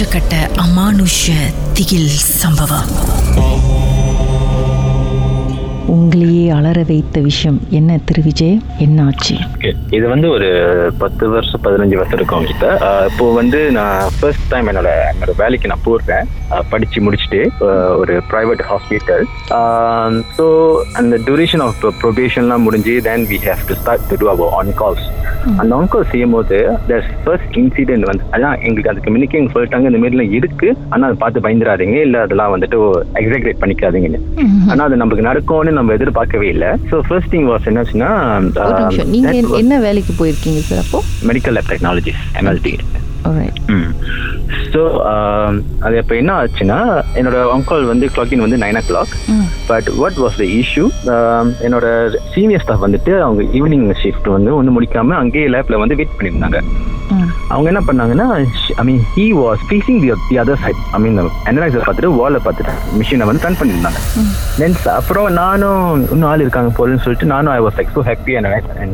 உச்சக்கட்ட அமானுஷ்ய திகில் சம்பவம் உங்களையே அலற வைத்த விஷயம் என்ன திரு விஜய்? என்ன ஆச்சு. இது வந்து ஒரு பத்து வருஷம் பதினஞ்சு வருஷம் இருக்கும் கிட்ட இப்போ வந்து நான் ஃபர்ஸ்ட் டைம் என்னோட என்னோட வேலைக்கு நான் போடுறேன் படிச்சு முடிச்சுட்டு ஒரு ப்ரைவேட் ஹாஸ்பிட்டல் ஸோ அந்த டியூரேஷன் ஆஃப் ப்ரொபேஷன்லாம் முடிஞ்சு then we have to start to do our on calls அந்த ஆன் கால் செய்யும் போது ஃபர்ஸ்ட் இன்சிடென்ட் வந்து அதான் எங்களுக்கு அதுக்கு முன்னிக்கு எங்க சொல்லிட்டாங்க இந்த மாதிரிலாம் இருக்கு. ஆனால் அதை பார்த்து பயந்துடாதீங்க இல்லை அதெல்லாம் வந்துட்டு எக்ஸாக்ரேட் பண்ணிக்காதீங்கன்னு. ஆனா அது நமக்கு நடக்கும்னு நம்ம எதிர்பார்க்கவே இல்லை. ஸோ ஃபர்ஸ்ட் திங் வாஸ் என்னாச்சுன்னா நீங்க என்ன- வேலைக்கு போயிருக்கீங்க சார் அப்போ? Medical lab technologies MLT. So அது இப்போ என்ன ஆச்சுன்னா என்னோட அங்கால் வந்து கிளாக்கின் வந்து nine o'clock. But what was the issue என்னோட சீனியர் ஸ்டாஃப் வந்துட்டு அவங்க ஈவினிங் ஷிஃப்ட் வந்து ஒன்றும் முடிக்காம அங்கேயே லேப்ல வந்து வெயிட் பண்ணியிருந்தாங்க. அவங்க என்ன பண்ணாங்கன்னா I mean he was facing the the other side I mean analyser பார்த்துட்டு வாலை பார்த்துட்டு மிஷினை வந்து ரன் பண்ணியிருந்தாங்க. தென் அப்புறம் நானும் இன்னும் ஆள் இருக்காங்க போலன்னு சொல்லிட்டு நானும் I was like so happy and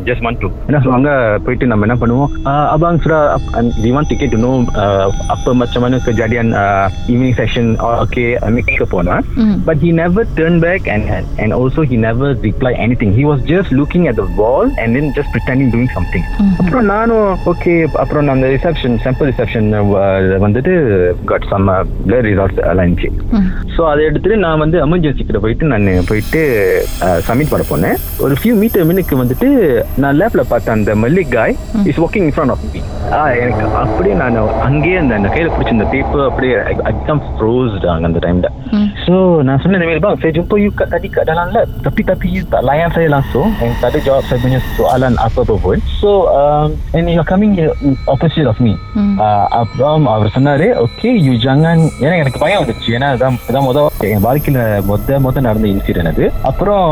just want to என்ன சொல்லுவாங்க போயிட்டு நம்ம என்ன பண்ணுவோம்? அபாங் சுரா we want ticket to know அப்போ மச்சமான ஜடியான் ஈவினிங் செஷன் ஓகே மிக்க போனேன். ம். But he never turn back and and also he never reply anything he was just looking at the wall and then just pretending doing something அப்புறம் நானும் okay அப்புறம் நான் ரிசப்ஷன் சாம்பிள் ரிசப்ஷன் வந்துட்டு got some blur results அலைன்ச்சு ம். So அதை எடுத்துட்டு நான் வந்து எமர்ஜென்சி கிட்ட போயிட்டு நான் போயிட்டு சப்மிட் பண்ண போனேன் ஒரு ஃபியூ மீட்டர் மினுக்கு வந்துட்டு நான் லேப்ல பார்த்த அந்த Mallick guy is walking in front of me எனக்கு அப்படியே நான் அங்கேயே அந்த அந்த கையில பிடிச்ச அந்த பேப்பர் அப்படியே எக்ஸாம் ஃப்ரோஸ்ட் அந்த டைம்ல. So nak sebenarnya Nabil bang saya jumpa you kat tadi kat dalam lab tapi tapi tak layan saya langsung and tak ada jawab saya punya soalan apa-apa pun. So um, and you're coming here opposite of me. Hmm. Uh, அப்புறம் அவர் சொன்னாரு okay you ஜங்கன் ஏன்னா எனக்கு பயம் வந்துச்சு. ஏன்னா அதான் அதான் முத என் வாழ்க்கையில மொத மொத நடந்த இன்சிடென்ட் அது. அப்புறம்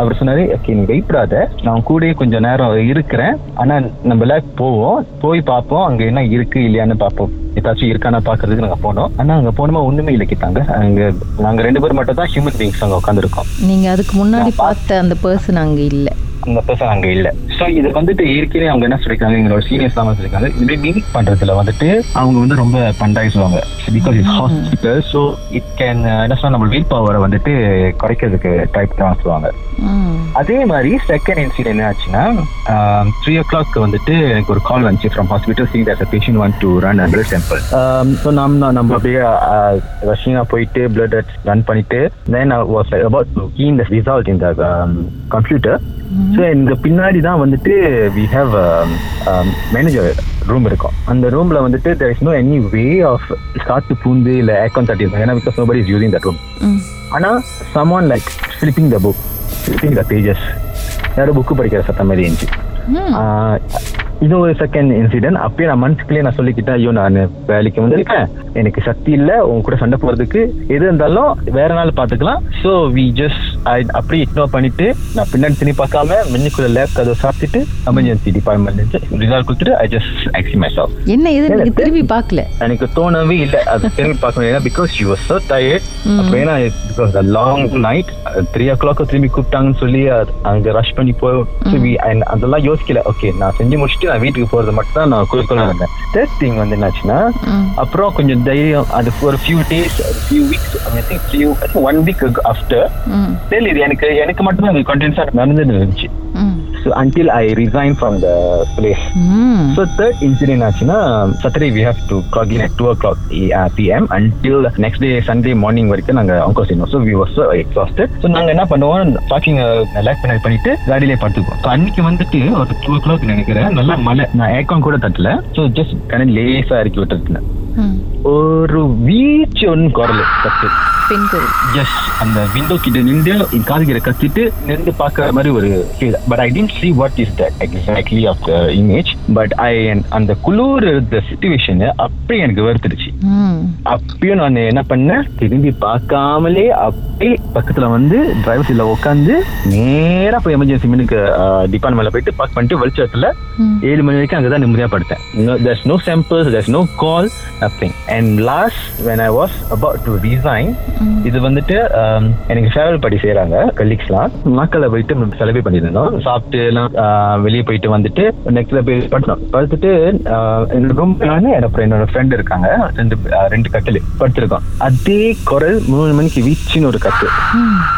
அவர் சொன்னாரு ஓகே நீ வெயிப்படாத நான் கூடயே கொஞ்சம் நேரம் இருக்கிறேன். ஆனா நம்ம லேக் போவோம். போய் பார்ப்போம். அங்க என்ன இருக்கு இல்லையான்னு பார்ப்போம். ஏதாச்சும் இருக்கானா பாக்குறதுக்கு நாங்க போனோம். ஆனா அங்க போனோமா ஒண்ணுமே இல்லைக்கிட்டாங்க அங்க நாங்க ரெண்டு பேர் மட்டும் தான் ஹியூமன் பீங்ஸ் அங்க உட்காந்துருக்கோம் நீங்க அதுக்கு முன்னாடி பார்த்த அந்த பர்சன் அங்க இல்ல. அந்த பர்சன் அங்க இல்ல. சோ இது வந்துட்டு ஏற்கனவே அவங்க என்ன சொல்லிருக்காங்க எங்களோட சீனியர்ஸ் தான் சொல்லிருக்காங்க இதுவே மீட் பண்றதுல வந்துட்டு அவங்க வந்து ரொம்ப பண்டாய் சொல்லுவாங்க because it's hospital so it can என்ன சொன்னா நம்ம வில் பவரை வந்துட்டு குறைக்கிறதுக்கு டைப் தான் சொல்லுவாங்க. அதே மாதிரி செகண்ட் இன்சிடென்ட் என்ன ஆச்சுன்னா த்ரீ ஓ கிளாக் வந்துட்டு எனக்கு ஒரு கால் வந்துச்சு from hospital saying that patient want to run a blood temple so நம்ம நம்ம அப்படியே ரஷ்யா போயிட்டு பிளட் ரன் பண்ணிட்டு then was about to keen the result இந்த கம்ப்யூட்டர் ஸோ எங்க பின்னாடி தான் வந்துட்டு வி ஹேவ் மேனேஜர் ரூம் இருக்கும். அந்த ரூம்ல வந்துட்டு there is no any way of காத்து பூந்து இல்ல ஏக்கம் தட்டி ஏன்னா because nobody is using that room ம். ஆனா someone like slipping the book slipping the pages யாரும் புக்கு படிக்கிற சத்தம் மாதிரி இருந்துச்சு. இது ஒரு செகண்ட் இன்சிடென்ட் அப்பயே நான் மனசுக்குள்ளேயே நான் சொல்லிக்கிட்டேன் ஐயோ நான் வேலைக்கு வந்திருக்கேன். எனக்கு சக்தி இல்ல. உங்க கூட சண்டை போறதுக்கு எது இருந்தாலும் வேற நாள் பாத்துக்கலாம் ஸோ வி ஜஸ்ட் அப்படியே இக்னோர் பண்ணிட்டு நான் பின்னாடி திரும்பி பார்க்காம மின்னுக்குள்ள லேப் கதை சாப்பிட்டுட்டு எமர்ஜென்சி டிபார்ட்மெண்ட் ரிசல்ட் கொடுத்துட்டு ஐ ஜஸ்ட் ஆக்சி மை செல்ஃப் என்ன இது? நீங்க திரும்பி பார்க்கல. எனக்கு தோணவே இல்லை. அது திரும்பி பார்க்கணும் ஏன்னா because you was so tired அப்போ ஏன்னா because long night three o'clock திரும்பி கூப்பிட்டாங்கன்னு சொல்லி அங்க ரஷ் பண்ணி போய் அதெல்லாம் யோசிக்கல. ஓகே நான் செஞ்சு முடிச்சுட்டு நான் வீட்டுக்கு போறது மட்டும் தான் நான் குறிக்கோளா இருந்தேன் தேர்ட் திங் வந்து என்னாச்சுன்னா. அப்புறம் கொஞ்சம் தைரியம். அது ஒரு few days few weeks I think few one week after தெரியல இது எனக்கு எனக்கு மட்டும் அது கண்டினியூஸா நடந்துட்டு இருந்துச்சு. So until I resign from the place. So third incident ஆச்சுன்னா we have to clock in at 2 o'clock uh, PM until next day Sunday morning வரைக்கும் நாங்க அங்கோ செய்யணும் so we were so exhausted. So நாங்க என்ன பண்ணுவோம் பார்க்கிங் லேக் பண்ணி பண்ணிட்டு காடியிலே படுத்துக்குவோம். So அன்னைக்கு வந்துட்டு ஒரு டூ ஓ கிளாக் நினைக்கிறேன் நல்லா மழை. நான் ஏக்கம் கூட தட்டல. ஸோ ஜஸ்ட் கடன் லேசா இறக்கி விட்டுருக்கேன். ஒரு வீச்சு ஒன்று குரல் கத்து பெண் குரல். ஜஸ்ட் அந்த விண்டோ கிட்ட நின்று என் கத்திட்டு நின்று பார்க்குற மாதிரி ஒரு feel but I didn't see what is that exactly of the image but I அந்த குளிர் இருந்த சுச்சுவேஷன் அப்படியே எனக்கு வெறுத்துடுச்சு. அப்பயும் நான் என்ன பண்ணேன்? திரும்பி பார்க்காமலே அப்படியே பக்கத்துல வந்து டிரைவர் சீட்ல உட்காந்து நேரா போய் எமர்ஜென்சி மினுக்கு போயிட்டு பார்க் பண்ணிட்டு வெளிச்சத்துல. ஏழு மணி வரைக்கும் அங்கதான் நிம்மதியா படுத்தேன். There's no samples there's no call. Nothing. And last when I was about to resign இது வந்துட்டு um, எனக்கு ஃபேவரல் பார்ட்டி செய்யறாங்க கலீக்ஸ்லாம் நாக்கல்ல போயிட்டு செலிப்ரேட் பண்ணியிருந்தோம். சாப்பிட்டு எல்லாம் வெளியே போயிட்டு வந்துட்டு நெக்ஸ்ட்ல போய் படுத்தோம். படுத்துட்டு என்னோட ரூம் அப்புறம் என்னோட ஃப்ரெண்ட் இருக்காங்க. ரெண்டு ரெண்டு கட்டில் படுத்திருக்கோம். அதே குரல் மூணு மணிக்கு வீச்சுன்னு ஒரு கத்து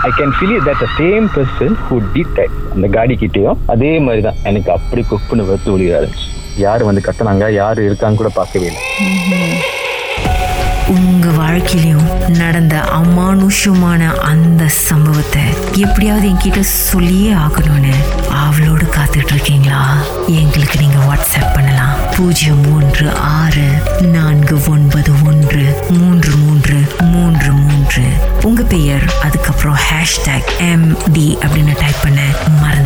I can feel that same person who did அந்த காடி கிட்டேயும் அதே மாதிரி தான் எனக்கு அப்படி குப்புன்னு வெத்து ஒளிய ஆரம்பிச்சு. யார் வந்து கட்டினாங்க யார் இருக்காங்க கூட பார்க்கவே இல்லை. உங்க வாழ்க்கையிலும் நடந்த அமானுஷமான அந்த சம்பவத்தை எப்படியாவது என்கிட்ட சொல்லியே ஆகணும்னு அவளோடு காத்துட்டு இருக்கீங்களா எங்களுக்கு நீங்க வாட்ஸ்அப் பண்ணலாம். பூஜ்ஜியம் மூன்று ஆறு நான்கு ஒன்பது ஒன்று மூன்று மூன்று மூன்று மூன்று. உங்க பெயர் அதுக்கப்புறம் ஹேஷ்டேக் எம் டி அப்படின்னு டைப் பண்ண மறந்து